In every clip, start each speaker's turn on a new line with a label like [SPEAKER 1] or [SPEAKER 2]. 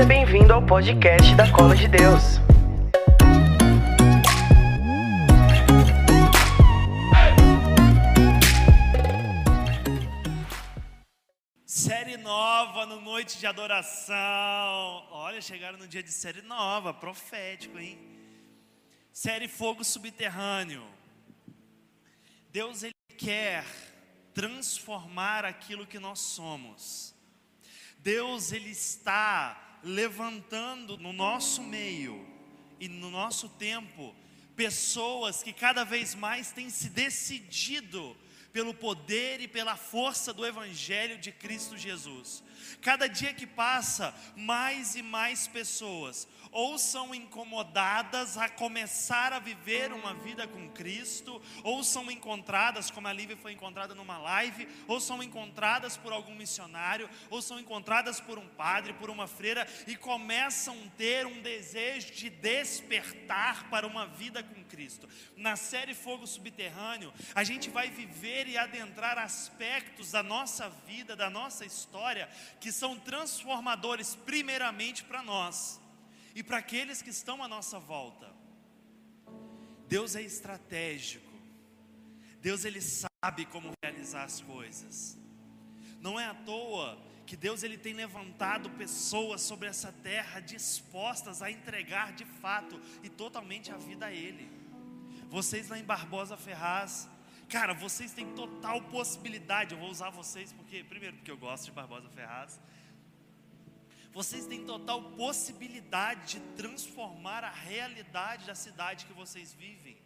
[SPEAKER 1] Seja bem-vindo ao podcast da Cola de Deus.
[SPEAKER 2] Série nova no Noite de Adoração. Olha, chegaram no dia de série nova, profético, hein? Série Fogo Subterrâneo. Deus ele quer transformar aquilo que nós somos. Deus ele está levantando no nosso meio e no nosso tempo pessoas que cada vez mais têm se decidido pelo poder e pela força do Evangelho de Cristo Jesus. Cada dia que passa, mais e mais pessoas ou são incomodadas a começar a viver uma vida com Cristo, ou são encontradas, como a Lívia foi encontrada numa live, ou são encontradas por algum missionário, ou são encontradas por um padre, por uma freira, e começam a ter um desejo de despertar para uma vida com Cristo. Na série Fogo Subterrâneo, a gente vai viver e adentrar aspectos da nossa vida, da nossa história, que são transformadores, primeiramente para nós e para aqueles que estão à nossa volta. Deus é estratégico. Deus ele sabe como realizar as coisas. Não é à toa que Deus ele tem levantado pessoas sobre essa terra dispostas a entregar de fato e totalmente a vida a ele. Vocês lá em Barbosa Ferraz, cara, vocês têm total possibilidade. Eu vou usar vocês porque primeiro porque eu gosto de Barbosa Ferraz vocês têm total possibilidade de transformar a realidade da cidade que vocês vivem.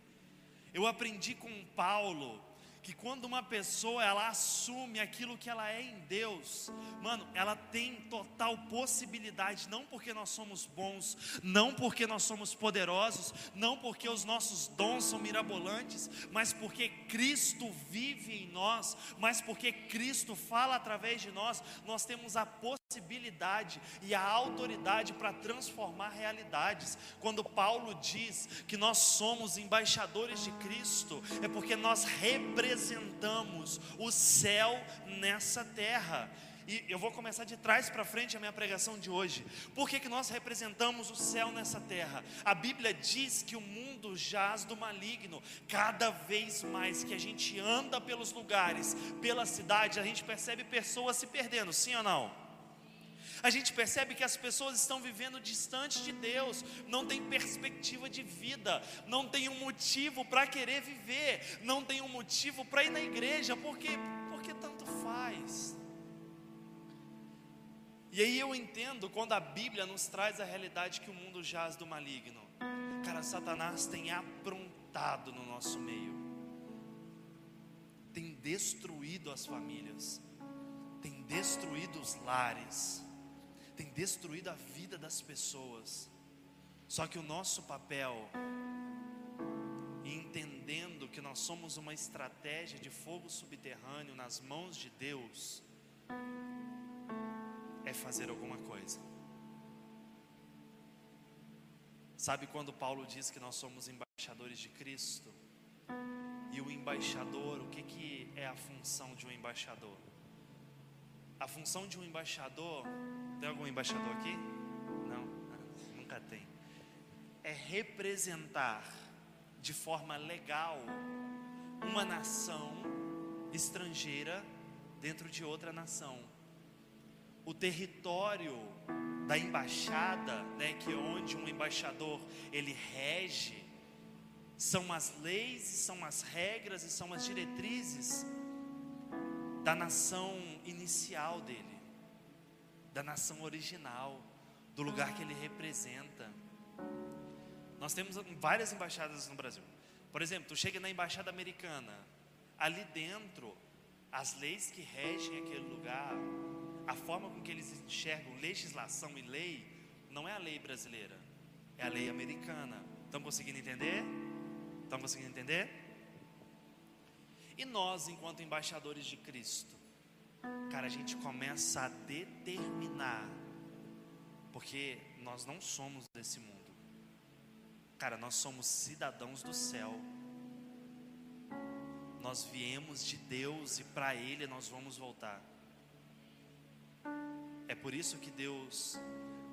[SPEAKER 2] Eu aprendi com Paulo que quando uma pessoa ela assume aquilo que ela é em Deus, mano, ela tem total possibilidade, não porque nós somos bons, não porque nós somos poderosos, não porque os nossos dons são mirabolantes, mas porque Cristo vive em nós, mas porque Cristo fala através de nós, nós temos a possibilidade e a autoridade para transformar realidades. Quando Paulo diz que nós somos embaixadores de Cristo, é porque nós representamos representamos o céu nessa terra. E eu vou começar de trás para frente a minha pregação de hoje. Por que, que nós representamos o céu nessa terra? A Bíblia diz que o mundo jaz do maligno. Cada vez mais que a gente anda pelos lugares, pela cidade, a gente percebe pessoas se perdendo, sim ou não? A gente percebe que as pessoas estão vivendo distante de Deus, não tem perspectiva de vida, não tem um motivo para querer viver, não tem um motivo para ir na igreja, porque, porque tanto faz. E aí eu entendo quando a Bíblia nos traz a realidade que o mundo jaz do maligno. Cara, Satanás tem aprontado no nosso meio, tem destruído as famílias, tem destruído os lares tem destruído a vida das pessoas. Só que o nosso papel, entendendo que nós somos uma estratégia de fogo subterrâneo nas mãos de Deus, é fazer alguma coisa. Sabe quando Paulo diz que nós somos embaixadores de Cristo? E o embaixador, o que, que é a função de um embaixador? A função de um embaixador, tem algum embaixador aqui? Não, nunca tem. É representar de forma legal uma nação estrangeira dentro de outra nação. O território da embaixada, né, que é onde um embaixador ele rege, são as leis, são as regras e são as diretrizes da nação inicial dele, da nação original, do lugar que ele representa. Nós temos várias embaixadas no Brasil. Por exemplo, tu chega na embaixada americana, ali dentro, as leis que regem aquele lugar, a forma com que eles enxergam legislação e lei, não é a lei brasileira, é a lei americana. Estão conseguindo entender? Estão conseguindo entender? E nós, enquanto embaixadores de Cristo, cara, a gente começa a determinar, porque nós não somos desse mundo, cara, nós somos cidadãos do céu, nós viemos de Deus e para Ele nós vamos voltar. É por isso que Deus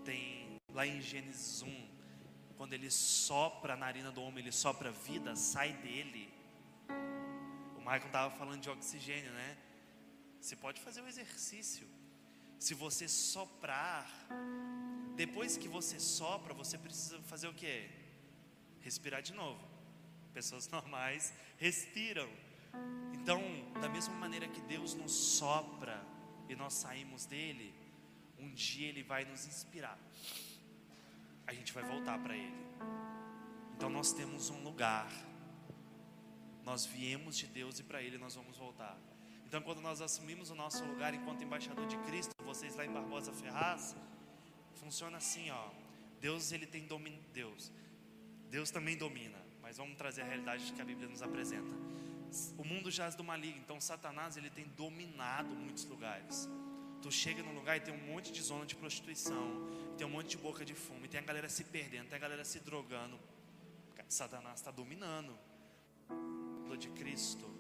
[SPEAKER 2] tem lá em Gênesis 1, quando ele sopra a narina do homem, ele sopra a vida, sai dele. O Michael estava falando de oxigênio, né? Você pode fazer o exercício. Se você soprar, depois que você sopra, você precisa fazer o quê? Respirar de novo. Pessoas normais respiram. Então, da mesma maneira que Deus nos sopra e nós saímos dele, um dia ele vai nos inspirar. A gente vai voltar para ele. Então nós temos um lugar. Nós viemos de Deus e para ele nós vamos voltar. Então quando nós assumimos o nosso lugar enquanto embaixador de Cristo, vocês lá em Barbosa Ferraz, funciona assim, ó. Deus ele tem domínio, Deus. Deus também domina, mas vamos trazer a realidade que a Bíblia nos apresenta. O mundo jaz do maligno, então Satanás ele tem dominado muitos lugares. Tu chega num lugar e tem um monte de zona de prostituição, tem um monte de boca de fumo, tem a galera se perdendo, tem a galera se drogando. Satanás está dominando. De Cristo,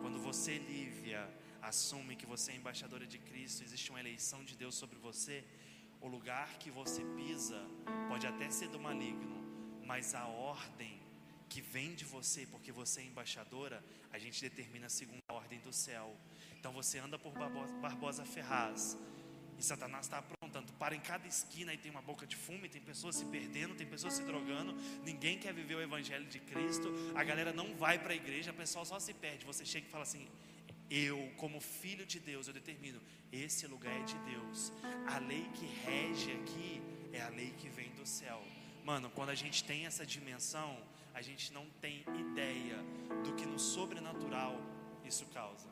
[SPEAKER 2] quando você, Lívia, assume que você é embaixadora de Cristo, existe uma eleição de Deus sobre você, o lugar que você pisa pode até ser do maligno, mas a ordem que vem de você, porque você é embaixadora, a gente determina segundo a ordem do céu. Então você anda por Barbosa Ferraz e Satanás está aprontando. Para em cada esquina e tem uma boca de fumo, tem pessoas se perdendo, tem pessoas se drogando. Ninguém quer viver o evangelho de Cristo. A galera não vai para a igreja, o pessoal só se perde. Você chega e fala assim: eu, como filho de Deus, eu determino: esse lugar é de Deus. A lei que rege aqui é a lei que vem do céu. Mano, quando a gente tem essa dimensão, a gente não tem ideia do que no sobrenatural isso causa.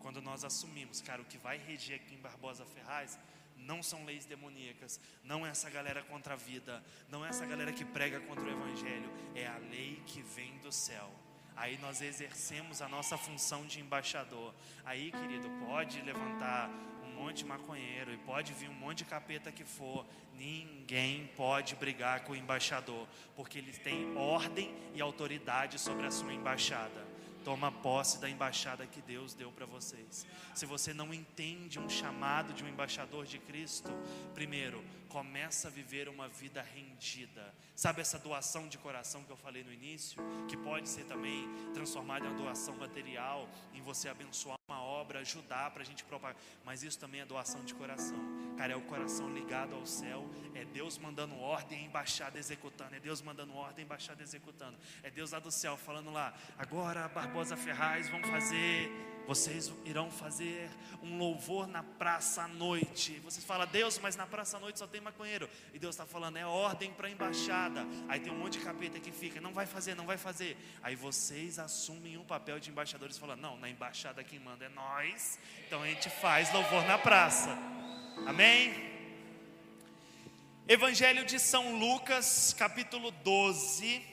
[SPEAKER 2] Quando nós assumimos, cara, o que vai reger aqui em Barbosa Ferraz não são leis demoníacas, não é essa galera contra a vida, não é essa galera que prega contra o evangelho, é a lei que vem do céu. Aí nós exercemos a nossa função de embaixador. Aí, querido, pode levantar um monte de maconheiro e pode vir um monte de capeta que for, ninguém pode brigar com o embaixador, porque ele tem ordem e autoridade sobre a sua embaixada. Toma posse da embaixada que Deus deu para vocês. Se você não entende um chamado de um embaixador de Cristo, primeiro, começa a viver uma vida rendida. Sabe essa doação de coração que eu falei no início, que pode ser também transformada em uma doação material, em você abençoar obra, ajudar para a gente propagar. Mas isso também é doação de coração. Cara, é o coração ligado ao céu. É Deus mandando ordem, embaixada executando. É Deus mandando ordem, embaixada executando. É Deus lá do céu falando lá. Agora, Barbosa Ferraz, vão fazer vocês irão fazer um louvor na praça à noite. Vocês falam, Deus, mas na praça à noite só tem maconheiro. E Deus está falando, é ordem para a embaixada. Aí tem um monte de capeta que fica, não vai fazer, não vai fazer. Aí vocês assumem um papel de embaixadores, falando, não, na embaixada quem manda é nós. Então a gente faz louvor na praça. Amém? Evangelho de São Lucas, capítulo 12.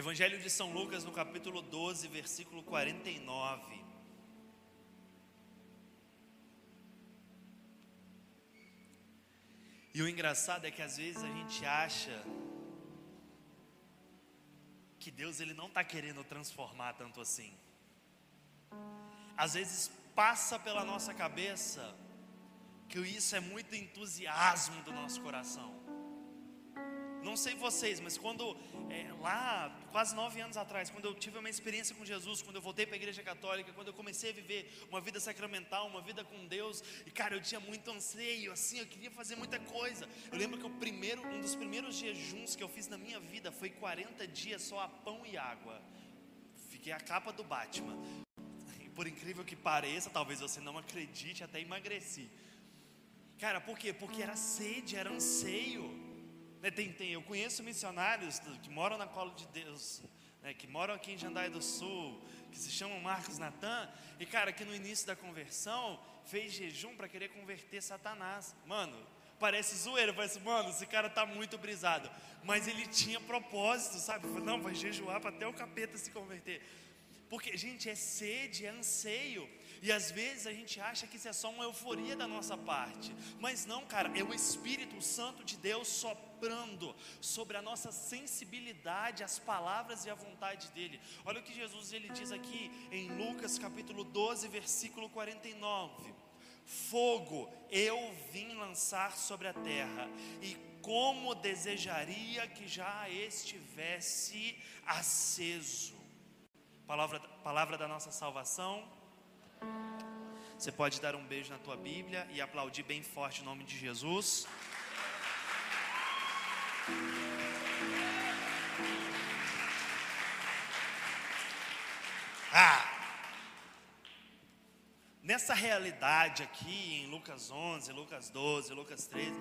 [SPEAKER 2] Evangelho de São Lucas, no capítulo 12, versículo 49. E o engraçado é que às vezes a gente acha que Deus ele não está querendo transformar tanto assim. Às vezes passa pela nossa cabeça que isso é muito entusiasmo do nosso coração. Não sei vocês, mas quando é, lá, quase nove anos atrás, quando eu tive uma experiência com Jesus, quando eu voltei para a igreja católica, quando eu comecei a viver uma vida sacramental, uma vida com Deus, e cara, eu tinha muito anseio, assim, eu queria fazer muita coisa. Eu lembro que o primeiro, um dos primeiros jejuns que eu fiz na minha vida foi 40 dias só a pão e água. Fiquei a capa do Batman. E por incrível que pareça, talvez você não acredite, até emagreci. Cara, por quê? Porque era sede, era anseio. Né, tem, tem, eu conheço missionários que moram na Cola de Deus, né, que moram aqui em Jandai do Sul, que se chamam Marcos Natan, e cara, que no início da conversão fez jejum para querer converter Satanás. Mano, parece zoeira, parece, mano, esse cara tá muito brisado. Mas ele tinha propósito, sabe? Não, vai jejuar para até o capeta se converter. Porque, gente, é sede, é anseio. E às vezes a gente acha que isso é só uma euforia da nossa parte, mas não, cara, é o Espírito Santo de Deus soprando sobre a nossa sensibilidade às palavras e à vontade dele. Olha o que Jesus ele diz aqui em Lucas capítulo 12, versículo 49. Fogo eu vim lançar sobre a terra, e como desejaria que já estivesse aceso. Palavra, palavra da nossa salvação. Você pode dar um beijo na tua Bíblia e aplaudir bem forte o nome de Jesus. Ah! Nessa realidade aqui em Lucas 11, Lucas 12, Lucas 13,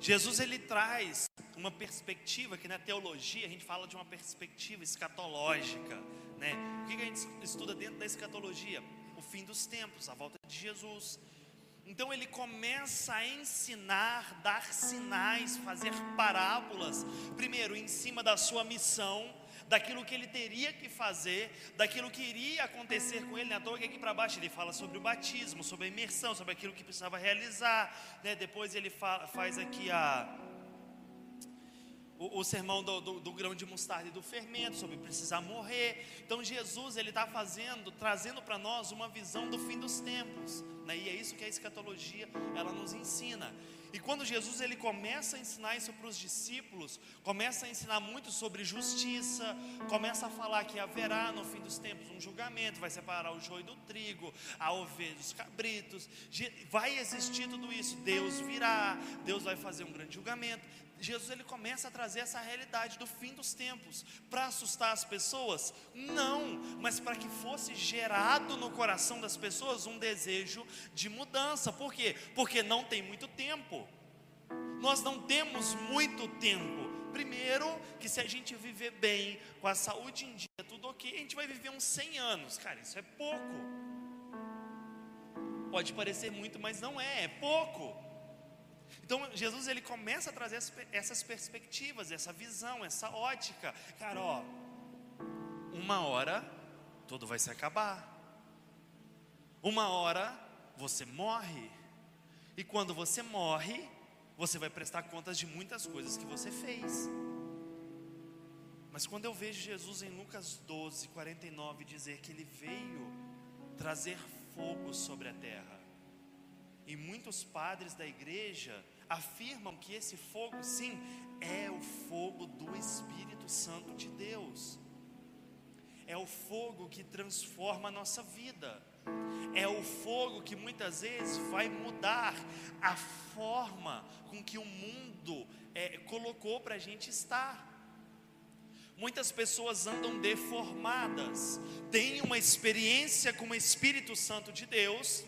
[SPEAKER 2] Jesus ele traz uma perspectiva que na teologia a gente fala de uma perspectiva escatológica, né? O que a gente estuda dentro da escatologia? O fim dos tempos, a volta de Jesus. Então ele começa a ensinar, dar sinais, fazer parábolas, primeiro em cima da sua missão, daquilo que ele teria que fazer, daquilo que iria acontecer com ele. Na toa que aqui para baixo ele fala sobre o batismo, sobre a imersão, sobre aquilo que precisava realizar. Né? Depois ele faz aqui a o, o sermão do, do, do, grão de mostarda e do fermento, sobre precisar morrer. Então Jesus ele está fazendo, trazendo para nós uma visão do fim dos tempos, né? e é isso que a escatologia ela nos ensina. E quando Jesus ele começa a ensinar isso para os discípulos, começa a ensinar muito sobre justiça, começa a falar que haverá no fim dos tempos um julgamento, vai separar o joio do trigo, a ovelha dos cabritos, vai existir tudo isso. Deus virá, Deus vai fazer um grande julgamento. Jesus ele começa a trazer essa realidade do fim dos tempos para assustar as pessoas? Não, mas para que fosse gerado no coração das pessoas um desejo de mudança. Por quê? Porque não tem muito tempo. Nós não temos muito tempo. Primeiro, que se a gente viver bem, com a saúde em dia, tudo ok, a gente vai viver uns 100 anos. Cara, isso é pouco. Pode parecer muito, mas não é, é pouco. Então Jesus ele começa a trazer essas perspectivas, essa visão, essa ótica. Cara, ó, uma hora tudo vai se acabar. Uma hora você morre. E quando você morre, você vai prestar contas de muitas coisas que você fez. Mas quando eu vejo Jesus em Lucas 12, 49 dizer que ele veio trazer fogo sobre a terra, e muitos padres da igreja afirmam que esse fogo, sim, é o fogo do Espírito Santo de Deus. É o fogo que transforma a nossa vida. É o fogo que muitas vezes vai mudar a forma com que o mundo é, colocou para a gente estar. Muitas pessoas andam deformadas, têm uma experiência com o Espírito Santo de Deus,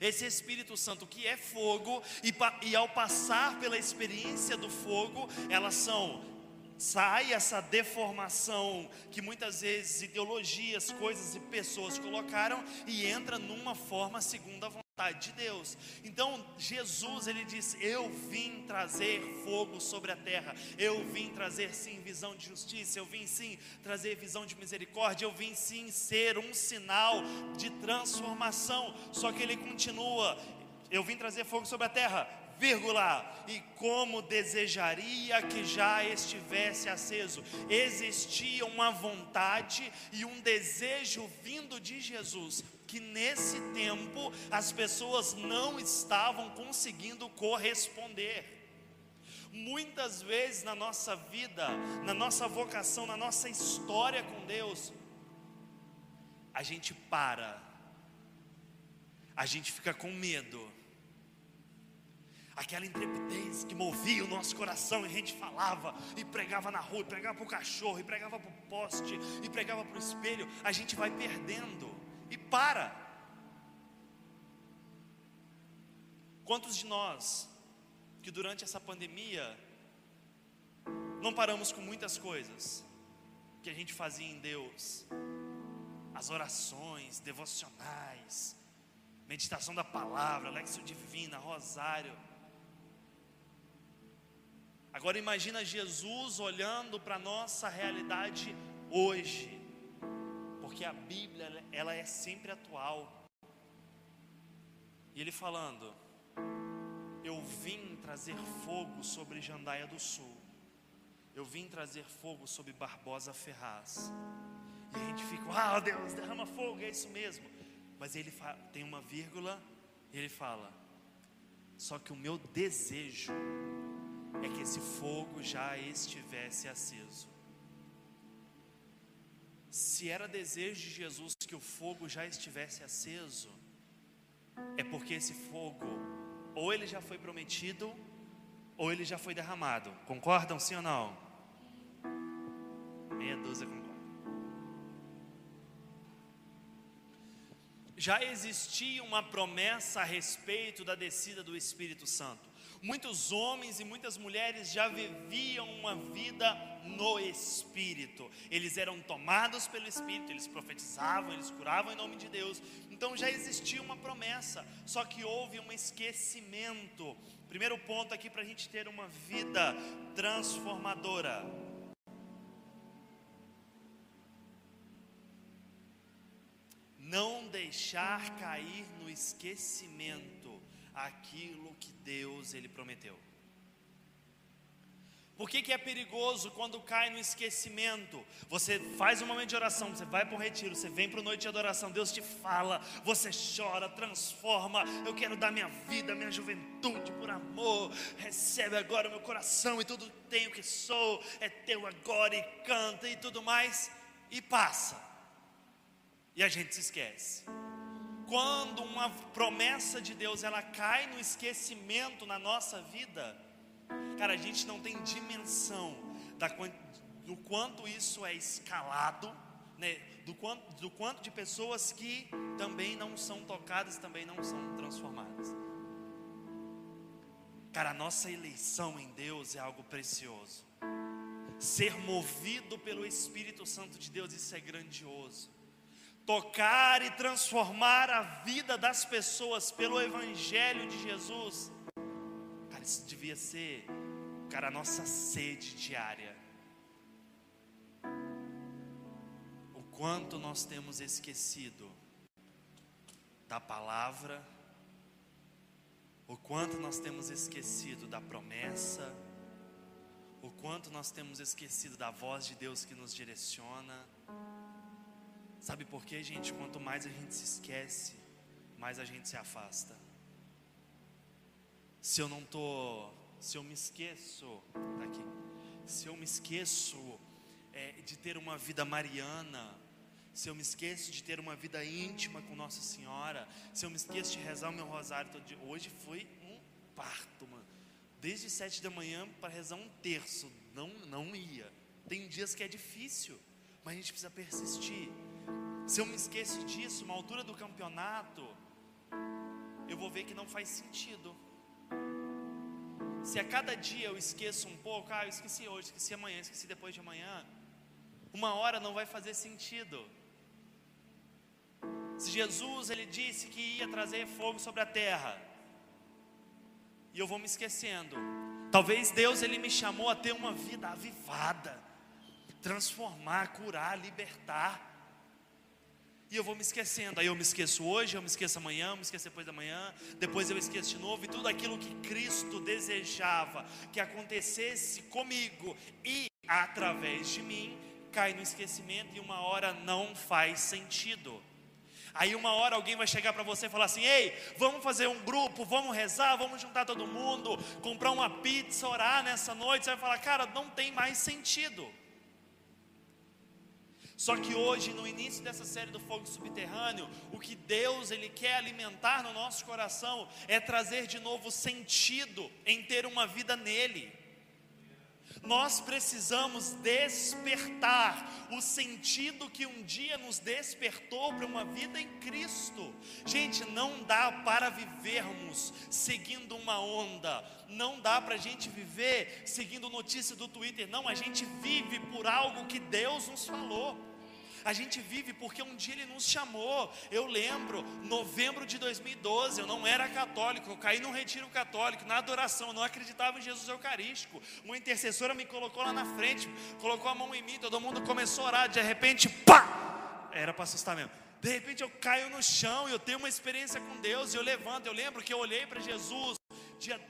[SPEAKER 2] esse Espírito Santo que é fogo, e, e ao passar pela experiência do fogo, elas são sai essa deformação que muitas vezes ideologias, coisas e pessoas colocaram e entra numa forma segundo a vontade de Deus. Então, Jesus, ele disse: Eu vim trazer fogo sobre a terra, eu vim trazer sim visão de justiça, eu vim sim trazer visão de misericórdia, eu vim sim ser um sinal de transformação. Só que ele continua: Eu vim trazer fogo sobre a terra, vírgula, e como desejaria que já estivesse aceso. Existia uma vontade e um desejo vindo de Jesus, que nesse tempo as pessoas não estavam conseguindo corresponder. Muitas vezes na nossa vida, na nossa vocação, na nossa história com Deus, a gente para, a gente fica com medo, aquela intrepidez que movia o nosso coração, e a gente falava, e pregava na rua, e pregava para o cachorro, e pregava para o poste, e pregava para o espelho, a gente vai perdendo e para. Quantos de nós que durante essa pandemia não paramos com muitas coisas que a gente fazia em Deus? As orações devocionais, meditação da palavra, lexo divina, rosário. Agora imagina Jesus olhando para a nossa realidade hoje, porque a Bíblia ela é sempre atual. E ele falando: Eu vim trazer fogo sobre Jandaia do Sul. Eu vim trazer fogo sobre Barbosa Ferraz. E a gente fica, ah, Deus, derrama fogo, é isso mesmo. Mas ele tem uma vírgula, e ele fala: Só que o meu desejo é que esse fogo já estivesse aceso. Se era desejo de Jesus que o fogo já estivesse aceso, é porque esse fogo, ou ele já foi prometido, ou ele já foi derramado. Concordam sim ou não? Meia dúzia concorda. Já existia uma promessa a respeito da descida do Espírito Santo. Muitos homens e muitas mulheres já viviam uma vida no Espírito. Eles eram tomados pelo Espírito, eles profetizavam, eles curavam em nome de Deus. Então já existia uma promessa, só que houve um esquecimento. Primeiro ponto aqui para a gente ter uma vida transformadora. Não deixar cair no esquecimento aquilo que Deus ele prometeu. Por que, que é perigoso quando cai no esquecimento? Você faz um momento de oração, você vai para o retiro, você vem para o noite de adoração, Deus te fala, você chora, transforma. Eu quero dar minha vida, minha juventude por amor. Recebe agora o meu coração e tudo tenho que sou, é teu agora e canta e tudo mais, e passa. E a gente se esquece quando uma promessa de Deus ela cai no esquecimento na nossa vida, cara, a gente não tem dimensão da, do quanto isso é escalado, né? do, quanto, do quanto de pessoas que também não são tocadas, também não são transformadas. Cara, a nossa eleição em Deus é algo precioso. Ser movido pelo Espírito Santo de Deus, isso é grandioso tocar e transformar a vida das pessoas pelo Evangelho de Jesus. Cara, isso devia ser, cara, a nossa sede diária. O quanto nós temos esquecido da palavra, o quanto nós temos esquecido da promessa, o quanto nós temos esquecido da voz de Deus que nos direciona Sabe por quê, gente? Quanto mais a gente se esquece, mais a gente se afasta. Se eu não tô, se eu me esqueço daqui, se eu me esqueço é, de ter uma vida mariana, se eu me esqueço de ter uma vida íntima com Nossa Senhora, se eu me esqueço de rezar o meu rosário todo dia, hoje foi um parto, mano. Desde sete da manhã para rezar um terço, não, não ia. Tem dias que é difícil, mas a gente precisa persistir. Se eu me esqueço disso, uma altura do campeonato, eu vou ver que não faz sentido. Se a cada dia eu esqueço um pouco, ah, eu esqueci hoje, esqueci amanhã, esqueci depois de amanhã, uma hora não vai fazer sentido. Se Jesus ele disse que ia trazer fogo sobre a terra, e eu vou me esquecendo, talvez Deus ele me chamou a ter uma vida avivada, transformar, curar, libertar. E eu vou me esquecendo. Aí eu me esqueço hoje, eu me esqueço amanhã, eu me esqueço depois da manhã, depois eu esqueço de novo. E tudo aquilo que Cristo desejava que acontecesse comigo e através de mim, cai no esquecimento e uma hora não faz sentido. Aí uma hora alguém vai chegar para você e falar assim: "Ei, vamos fazer um grupo, vamos rezar, vamos juntar todo mundo, comprar uma pizza, orar nessa noite". Você vai falar: "Cara, não tem mais sentido". Só que hoje, no início dessa série do fogo subterrâneo, o que Deus ele quer alimentar no nosso coração é trazer de novo sentido em ter uma vida nele. Nós precisamos despertar o sentido que um dia nos despertou para uma vida em Cristo. Gente, não dá para vivermos seguindo uma onda, não dá para a gente viver seguindo notícia do Twitter, não, a gente vive por algo que Deus nos falou. A gente vive porque um dia Ele nos chamou. Eu lembro, novembro de 2012, eu não era católico, eu caí num retiro católico, na adoração, eu não acreditava em Jesus Eucarístico. Uma intercessora me colocou lá na frente, colocou a mão em mim, todo mundo começou a orar, de repente, pá! Era para assustar mesmo. De repente eu caio no chão e eu tenho uma experiência com Deus, e eu levanto. Eu lembro que eu olhei para Jesus, dia,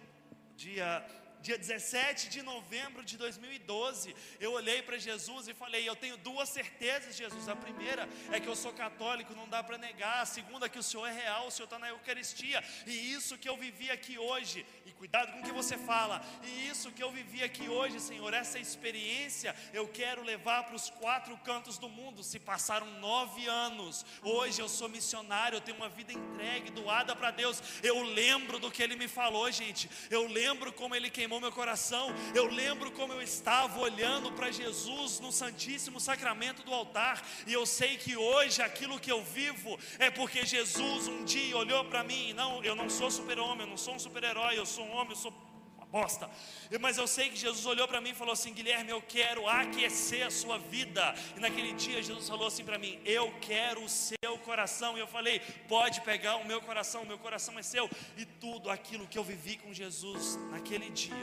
[SPEAKER 2] dia dia 17 de novembro de 2012, eu olhei para Jesus e falei: Eu tenho duas certezas, Jesus. A primeira é que eu sou católico, não dá para negar. A segunda é que o Senhor é real, o Senhor está na Eucaristia. E isso que eu vivi aqui hoje, e cuidado com o que você fala, e isso que eu vivi aqui hoje, Senhor, essa experiência eu quero levar para os quatro cantos do mundo. Se passaram nove anos, hoje eu sou missionário, eu tenho uma vida entregue, doada para Deus. Eu lembro do que Ele me falou, gente. Eu lembro como Ele queimou queimou meu coração. Eu lembro como eu estava olhando para Jesus no Santíssimo Sacramento do altar, e eu sei que hoje aquilo que eu vivo é porque Jesus um dia olhou para mim. Não, eu não sou super-homem, eu não sou um super-herói, eu sou um homem, eu sou bosta. Mas eu sei que Jesus olhou para mim e falou assim: Guilherme, eu quero aquecer a sua vida. E naquele dia Jesus falou assim para mim: Eu quero o seu coração. E eu falei: Pode pegar o meu coração, o meu coração é seu. E tudo aquilo que eu vivi com Jesus naquele dia,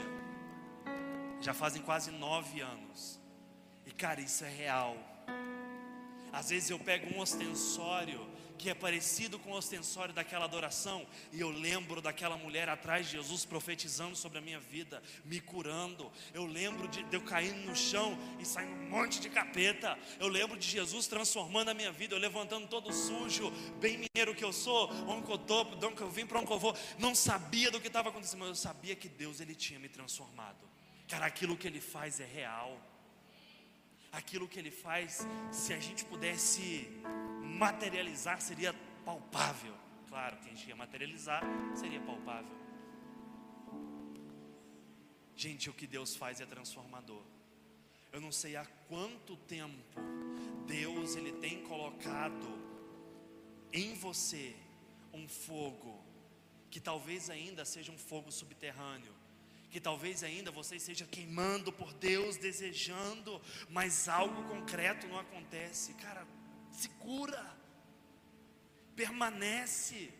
[SPEAKER 2] já fazem quase nove anos. E cara, isso é real. Às vezes eu pego um ostensório que é parecido com o ostensório daquela adoração, e eu lembro daquela mulher atrás de Jesus profetizando sobre a minha vida, me curando. Eu lembro de, de eu caindo no chão e saindo um monte de capeta. Eu lembro de Jesus transformando a minha vida, eu levantando todo sujo, bem mineiro que eu sou, de onde eu vim, para vou. Não sabia do que estava acontecendo, mas eu sabia que Deus ele tinha me transformado. Cara, aquilo que Ele faz é real. Aquilo que Ele faz, se a gente pudesse materializar seria palpável. Claro, quem ia materializar seria palpável. Gente, o que Deus faz é transformador. Eu não sei há quanto tempo Deus ele tem colocado em você um fogo que talvez ainda seja um fogo subterrâneo, que talvez ainda você esteja queimando por Deus, desejando, mas algo concreto não acontece. Cara, segura, permanece.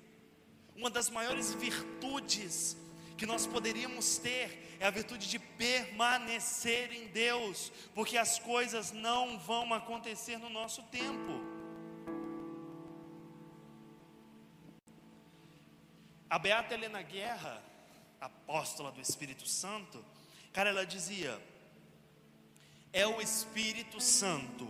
[SPEAKER 2] Uma das maiores virtudes que nós poderíamos ter é a virtude de permanecer em Deus, porque as coisas não vão acontecer no nosso tempo. A Beata Helena Guerra, apóstola do Espírito Santo, cara, ela dizia: é o Espírito Santo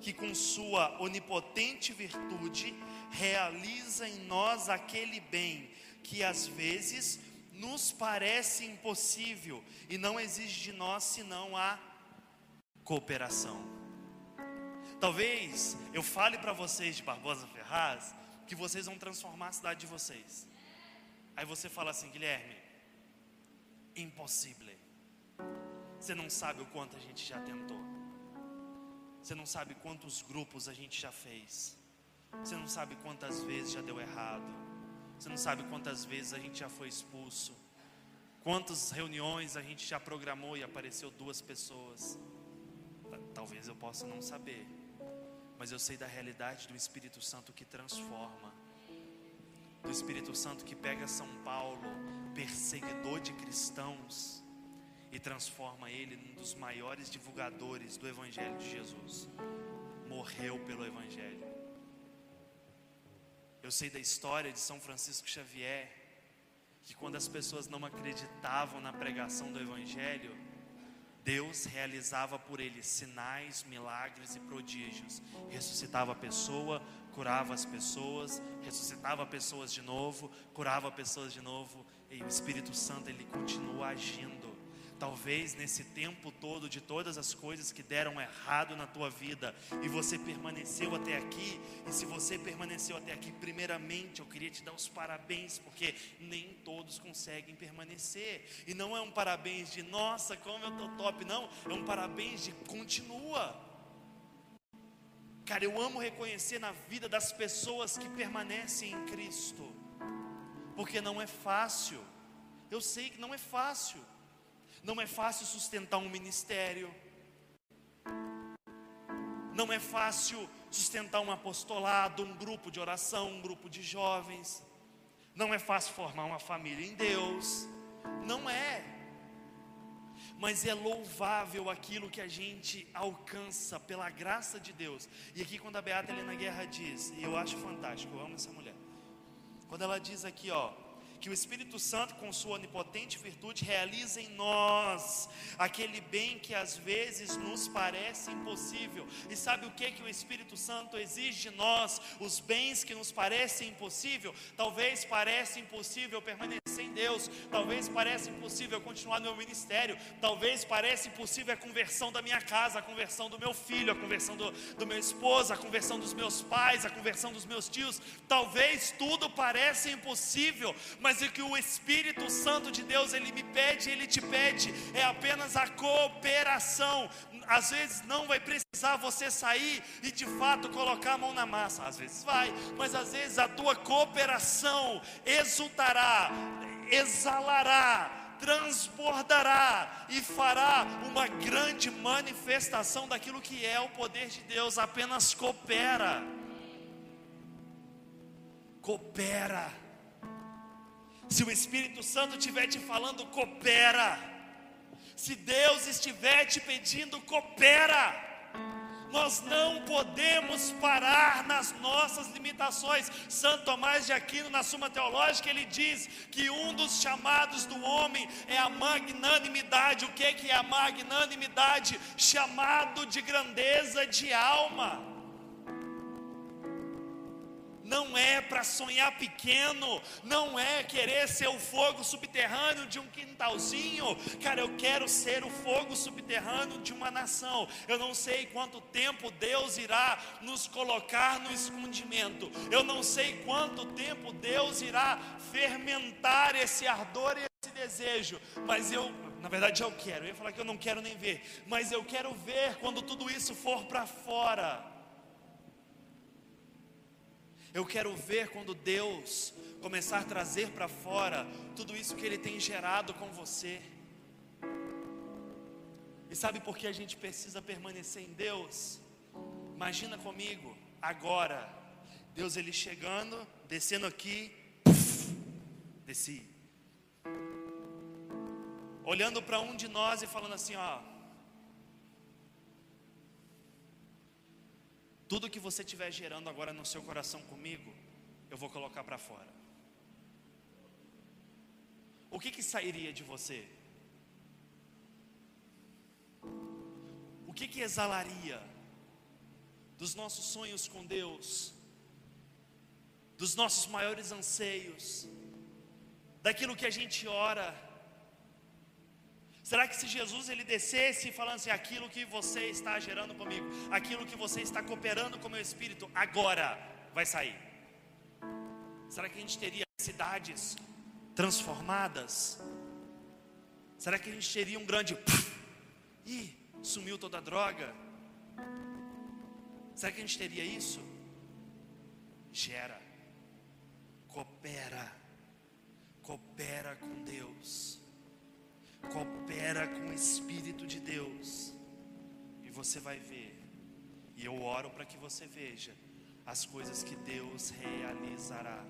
[SPEAKER 2] que com sua onipotente virtude realiza em nós aquele bem que às vezes nos parece impossível e não exige de nós senão a cooperação. Talvez eu fale para vocês de Barbosa Ferraz que vocês vão transformar a cidade de vocês. Aí você fala assim, Guilherme, impossível. Você não sabe o quanto a gente já tentou. Você não sabe quantos grupos a gente já fez. Você não sabe quantas vezes já deu errado. Você não sabe quantas vezes a gente já foi expulso. Quantas reuniões a gente já programou e apareceu duas pessoas. Talvez eu possa não saber, mas eu sei da realidade do Espírito Santo que transforma. Do Espírito Santo que pega São Paulo, perseguidor de cristãos, e transforma ele num dos maiores divulgadores do Evangelho de Jesus. Morreu pelo Evangelho. Eu sei da história de São Francisco Xavier, que quando as pessoas não acreditavam na pregação do Evangelho, Deus realizava por ele sinais, milagres e prodígios. Ressuscitava a pessoa, curava as pessoas, ressuscitava pessoas de novo, curava pessoas de novo, e o Espírito Santo ele continua agindo Talvez nesse tempo todo de todas as coisas que deram errado na tua vida e você permaneceu até aqui, e se você permaneceu até aqui, primeiramente eu queria te dar os parabéns, porque nem todos conseguem permanecer. E não é um parabéns de nossa, como eu tô top, não, é um parabéns de continua. Cara, eu amo reconhecer na vida das pessoas que permanecem em Cristo, porque não é fácil. Eu sei que não é fácil. Não é fácil sustentar um ministério. Não é fácil sustentar um apostolado, um grupo de oração, um grupo de jovens. Não é fácil formar uma família em Deus. Não é. Mas é louvável aquilo que a gente alcança pela graça de Deus. E aqui quando a Beata Helena Guerra diz, e eu acho fantástico, eu amo essa mulher. Quando ela diz aqui, ó, que o Espírito Santo, com sua onipotente virtude, realiza em nós aquele bem que às vezes nos parece impossível. E sabe o que que o Espírito Santo exige de nós? Os bens que nos parecem impossível. Talvez pareça impossível permanecer em Deus. Talvez pareça impossível continuar no meu ministério. Talvez pareça impossível a conversão da minha casa, a conversão do meu filho, a conversão do, do meu esposo, a conversão dos meus pais, a conversão dos meus tios. Talvez tudo pareça impossível, mas mas o que o Espírito Santo de Deus ele me pede, ele te pede, é apenas a cooperação. Às vezes não vai precisar você sair e de fato colocar a mão na massa, às vezes vai, mas às vezes a tua cooperação exultará, exalará, transbordará e fará uma grande manifestação daquilo que é o poder de Deus. Apenas coopera. Coopera. Se o Espírito Santo estiver te falando, coopera. Se Deus estiver te pedindo, coopera. Nós não podemos parar nas nossas limitações. Santo Tomás de Aquino, na Suma Teológica, ele diz que um dos chamados do homem é a magnanimidade. O que é a magnanimidade? Chamado de grandeza de alma não é para sonhar pequeno, não é querer ser o fogo subterrâneo de um quintalzinho. Cara, eu quero ser o fogo subterrâneo de uma nação. Eu não sei quanto tempo Deus irá nos colocar no escondimento. Eu não sei quanto tempo Deus irá fermentar esse ardor e esse desejo, mas eu na verdade eu quero, eu ia falar que eu não quero nem ver, mas eu quero ver quando tudo isso for para fora. Eu quero ver quando Deus começar a trazer para fora tudo isso que Ele tem gerado com você. E sabe por que a gente precisa permanecer em Deus? Imagina comigo, agora, Deus ele chegando, descendo aqui, desci. Olhando para um de nós e falando assim: ó, Tudo que você estiver gerando agora no seu coração comigo, eu vou colocar para fora. O que, que sairia de você? O que, que exalaria dos nossos sonhos com Deus, dos nossos maiores anseios, daquilo que a gente ora? Será que se Jesus ele descesse falando assim, aquilo que você está gerando comigo, aquilo que você está cooperando com o meu espírito, agora vai sair? Será que a gente teria cidades transformadas? Será que a gente teria um grande e sumiu toda a droga? Será que a gente teria isso? Gera, coopera, coopera com Deus coopera com o Espírito de Deus, e você vai ver, e eu oro para que você veja as coisas que Deus realizará.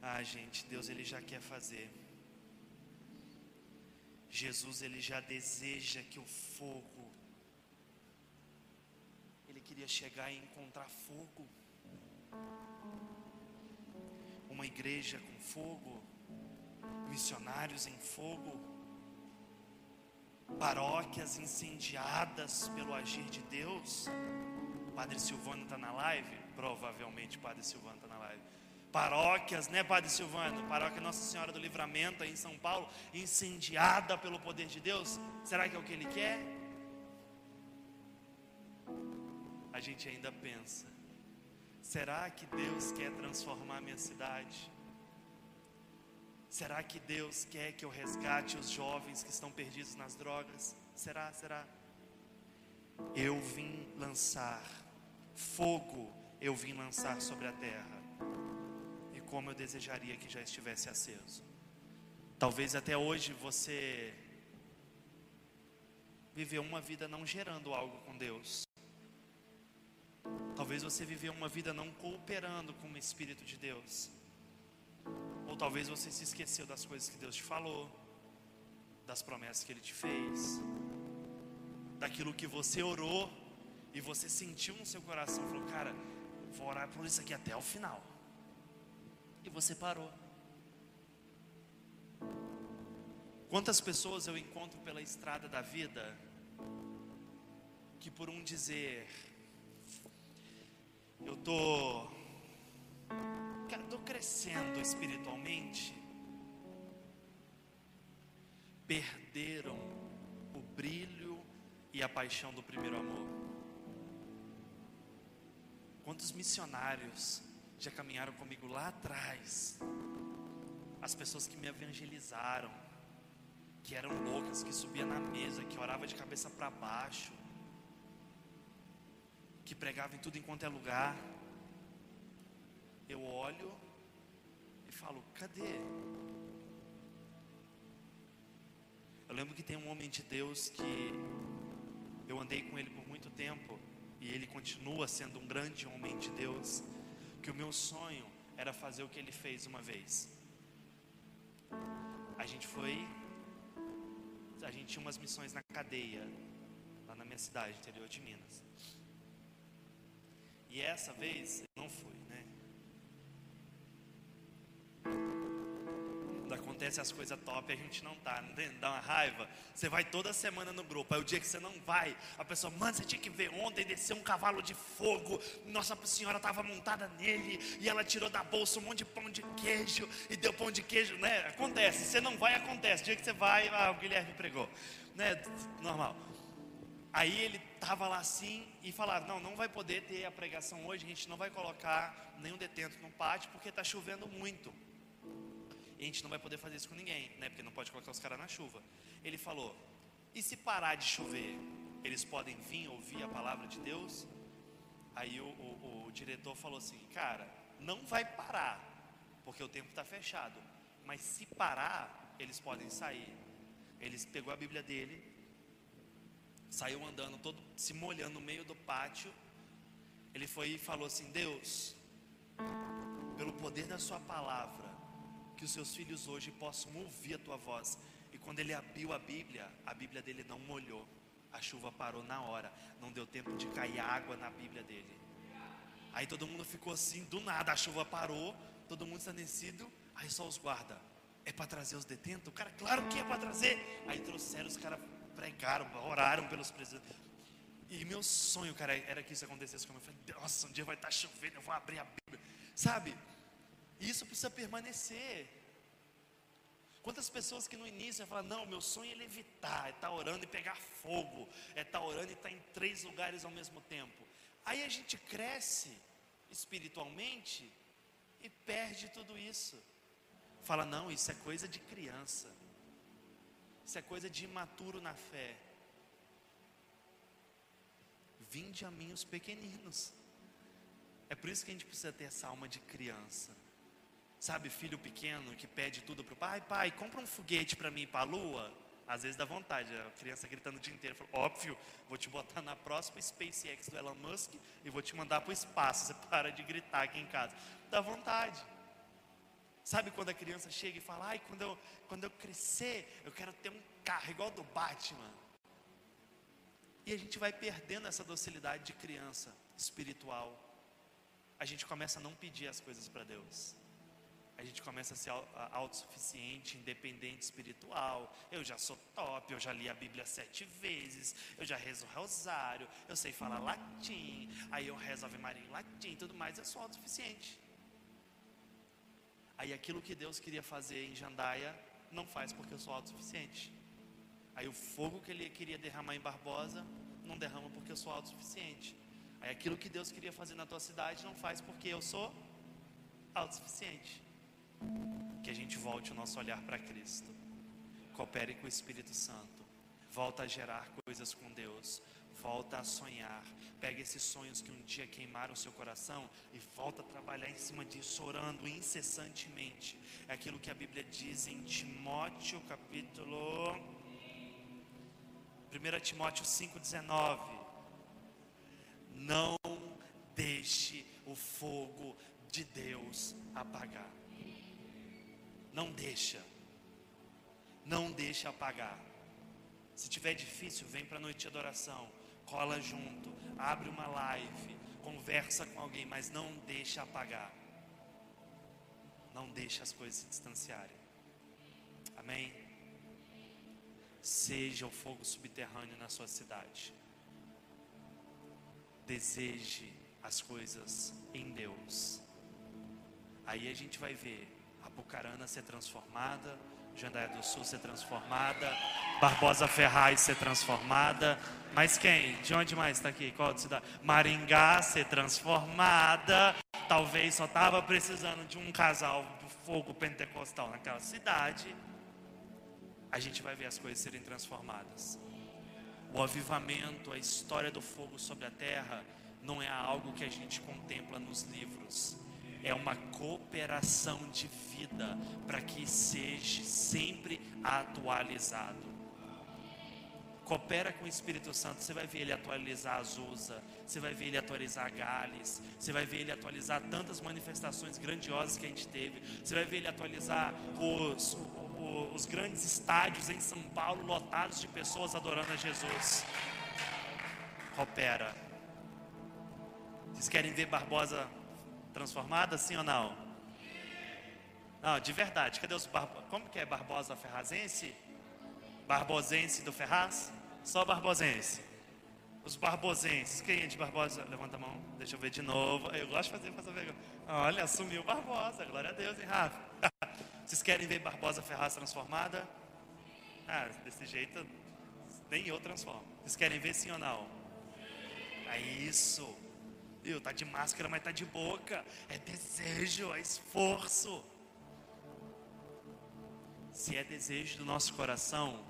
[SPEAKER 2] Ah, gente, Deus ele já quer fazer. Jesus ele já deseja que o fogo ele queria chegar e encontrar fogo uma igreja com fogo, missionários em fogo, paróquias incendiadas pelo agir de Deus. Padre Silvano está na live? Provavelmente Padre Silvano está na live. Paróquias, né, Padre Silvano? Paróquia Nossa Senhora do Livramento aí em São Paulo, incendiada pelo poder de Deus. Será que é o que Ele quer? A gente ainda pensa Será que Deus quer transformar minha cidade? Será que Deus quer que eu resgate os jovens que estão perdidos nas drogas? Será? Será? Eu vim lançar fogo, eu vim lançar sobre a terra. E como eu desejaria que já estivesse aceso. Talvez até hoje você viveu uma vida não gerando algo com Deus. Talvez você viveu uma vida não cooperando com o Espírito de Deus. Ou talvez você se esqueceu das coisas que Deus te falou, das promessas que Ele te fez, daquilo que você orou e você sentiu no seu coração, falou, cara, vou orar por isso aqui até o final. E você parou. Quantas pessoas eu encontro pela estrada da vida que por um dizer tô tô crescendo espiritualmente perderam o brilho e a paixão do primeiro amor. Quantos missionários já caminharam comigo lá atrás? As pessoas que me evangelizaram, que eram loucas, que subia na mesa, que orava de cabeça para baixo, que pregava em tudo enquanto é lugar. Eu olho e falo: cadê? Eu lembro que tem um homem de Deus que eu andei com ele por muito tempo e ele continua sendo um grande homem de Deus. Que o meu sonho era fazer o que ele fez uma vez. A gente foi, a gente tinha umas missões na cadeia, lá na minha cidade, interior de Minas. E essa vez acontece as coisas top, a gente não tá, dá uma raiva. Você vai toda semana no grupo, aí o dia que você não vai, a pessoa, mano, você tinha que ver ontem desceu um cavalo de fogo, Nossa Senhora estava montada nele, e ela tirou da bolsa um monte de pão de queijo, e deu pão de queijo, né? Acontece, você não vai, acontece. O dia que você vai, ah, o Guilherme pregou, né? Normal. Aí ele estava lá assim e falaram: não, não vai poder ter a pregação hoje, a gente não vai colocar nenhum detento no pátio porque está chovendo muito. E a gente não vai poder fazer isso com ninguém, né? Porque não pode colocar os caras na chuva. Ele falou: e se parar de chover, eles podem vir ouvir a palavra de Deus? Aí o, o, o diretor falou assim: cara, não vai parar, porque o tempo está fechado. Mas se parar, eles podem sair. Ele pegou a Bíblia dele, saiu andando, todo se molhando no meio do pátio. Ele foi e falou assim: Deus, pelo poder da Sua palavra, que os seus filhos hoje possam ouvir a tua voz. E quando ele abriu a Bíblia, a Bíblia dele não molhou, a chuva parou na hora, não deu tempo de cair água na Bíblia dele. Aí todo mundo ficou assim, do nada a chuva parou, todo mundo estremecido, aí só os guarda. É para trazer os detentos? Cara, claro que é para trazer. Aí trouxeram, os caras pregaram, oraram pelos presos. E meu sonho, cara, era que isso acontecesse. Eu falei, nossa, um dia vai estar tá chovendo, eu vou abrir a Bíblia. Sabe? Isso precisa permanecer. Quantas pessoas que no início falam, não, meu sonho é levitar, é estar tá orando e pegar fogo, é estar tá orando e estar tá em três lugares ao mesmo tempo. Aí a gente cresce espiritualmente e perde tudo isso. Fala, não, isso é coisa de criança, isso é coisa de imaturo na fé. Vinde a mim os pequeninos. É por isso que a gente precisa ter essa alma de criança. Sabe, filho pequeno que pede tudo para o pai, pai, compra um foguete para mim ir para a lua. Às vezes dá vontade, a criança gritando o dia inteiro, fala, óbvio, vou te botar na próxima SpaceX do Elon Musk e vou te mandar para o espaço, você para de gritar aqui em casa. Dá vontade. Sabe quando a criança chega e fala, ai, quando eu, quando eu crescer, eu quero ter um carro igual do Batman. E a gente vai perdendo essa docilidade de criança espiritual. A gente começa a não pedir as coisas para Deus a gente começa a ser autossuficiente, independente espiritual. Eu já sou top, eu já li a Bíblia sete vezes, eu já rezo o rosário, eu sei falar latim, aí eu rezo Ave Maria em latim e tudo mais, eu sou autossuficiente. Aí aquilo que Deus queria fazer em Jandaia, não faz porque eu sou autossuficiente. Aí o fogo que ele queria derramar em Barbosa, não derrama porque eu sou autossuficiente. Aí aquilo que Deus queria fazer na tua cidade, não faz porque eu sou autossuficiente que a gente volte o nosso olhar para Cristo. Coopere com o Espírito Santo. Volta a gerar coisas com Deus. Volta a sonhar. Pega esses sonhos que um dia queimaram o seu coração e volta a trabalhar em cima disso, orando incessantemente. É aquilo que a Bíblia diz em Timóteo, capítulo 1 Timóteo 5,19. Não deixe o fogo de Deus apagar. Não deixa. Não deixa apagar. Se tiver difícil, vem para a noite de adoração. Cola junto. Abre uma live. Conversa com alguém, mas não deixa apagar. Não deixa as coisas se distanciarem. Amém? Seja o fogo subterrâneo na sua cidade. Deseje as coisas em Deus. Aí a gente vai ver Bucarana ser transformada, Jandaia do Sul ser transformada, Barbosa Ferraz ser transformada. Mas quem? De onde mais está aqui? Qual cidade? Maringá ser transformada. Talvez só estava precisando de um casal do fogo pentecostal naquela cidade. A gente vai ver as coisas serem transformadas. O avivamento, a história do fogo sobre a terra, não é algo que a gente contempla nos livros é uma cooperação de vida para que seja sempre atualizado. Coopera com o Espírito Santo, você vai ver ele atualizar Azusa, você vai ver ele atualizar Gales, você vai ver ele atualizar tantas manifestações grandiosas que a gente teve, você vai ver ele atualizar os, os, grandes estádios em São Paulo lotados de pessoas adorando a Jesus. Coopera. Vocês querem ver Barbosa transformada, sim ou não? Não, de verdade. Cadê os Barbosa? Como que é Barbosa Ferrazense? Barbosense do Ferraz? Só Barbosense. Os barbosenses. Quem é de Barbosa? Levanta a mão. Deixa eu ver de novo. Eu gosto de fazer fazer vergonha. Olha, assumiu Barbosa. Glória a Deus, hein, Rafa? Vocês querem ver Barbosa Ferraz transformada? Ah, desse jeito, nem eu transformo. Vocês querem ver sim ou não? É isso. Viu? Tá de máscara, mas tá de boca. É desejo, é esforço. Se é desejo do nosso coração,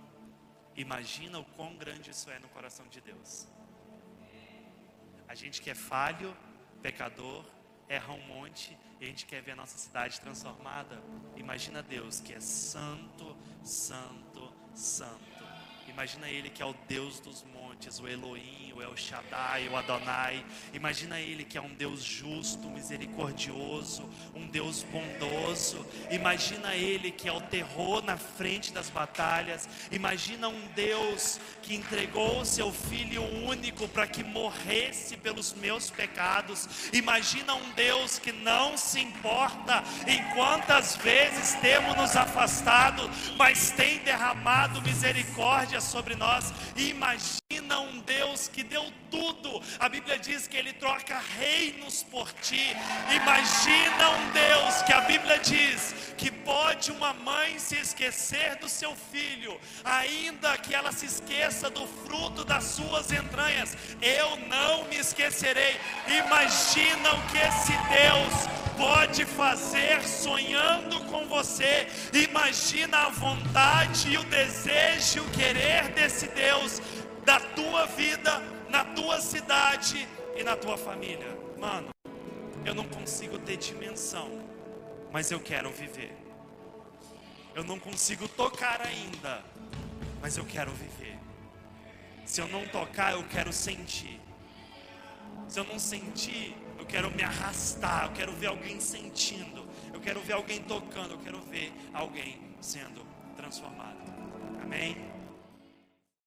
[SPEAKER 2] imagina o quão grande isso é no coração de Deus. A gente que é falho, pecador, erra um monte e a gente quer ver a nossa cidade transformada. Imagina Deus que é santo, santo, santo. Imagina Ele que é o Deus dos montes, o Elohim o El Shaddai, o Adonai. Imagina ele que é um Deus justo, misericordioso, um Deus bondoso. Imagina ele que é o terror na frente das batalhas. Imagina um Deus que entregou o seu filho único para que morresse pelos meus pecados. Imagina um Deus que não se importa em quantas vezes temos nos afastado, mas tem derramado misericórdia sobre nós. Imagina um Deus que deu tudo. A Bíblia diz que ele troca reinos por ti. Imagina um Deus que a Bíblia diz que pode uma mãe se esquecer do seu filho, ainda que ela se esqueça do fruto das suas entranhas. Eu não me esquecerei. Imagina o que esse Deus pode fazer sonhando com você. Imagina a vontade e o desejo, o querer desse Deus da tua vida, na tua cidade e na tua família. Mano, eu não consigo ter dimensão, mas eu quero viver. Eu não consigo tocar ainda, mas eu quero viver. Se eu não tocar, eu quero sentir. Se eu não sentir, eu quero me arrastar, eu quero ver alguém sentindo, eu quero ver alguém tocando, eu quero ver alguém sendo transformado. Amém?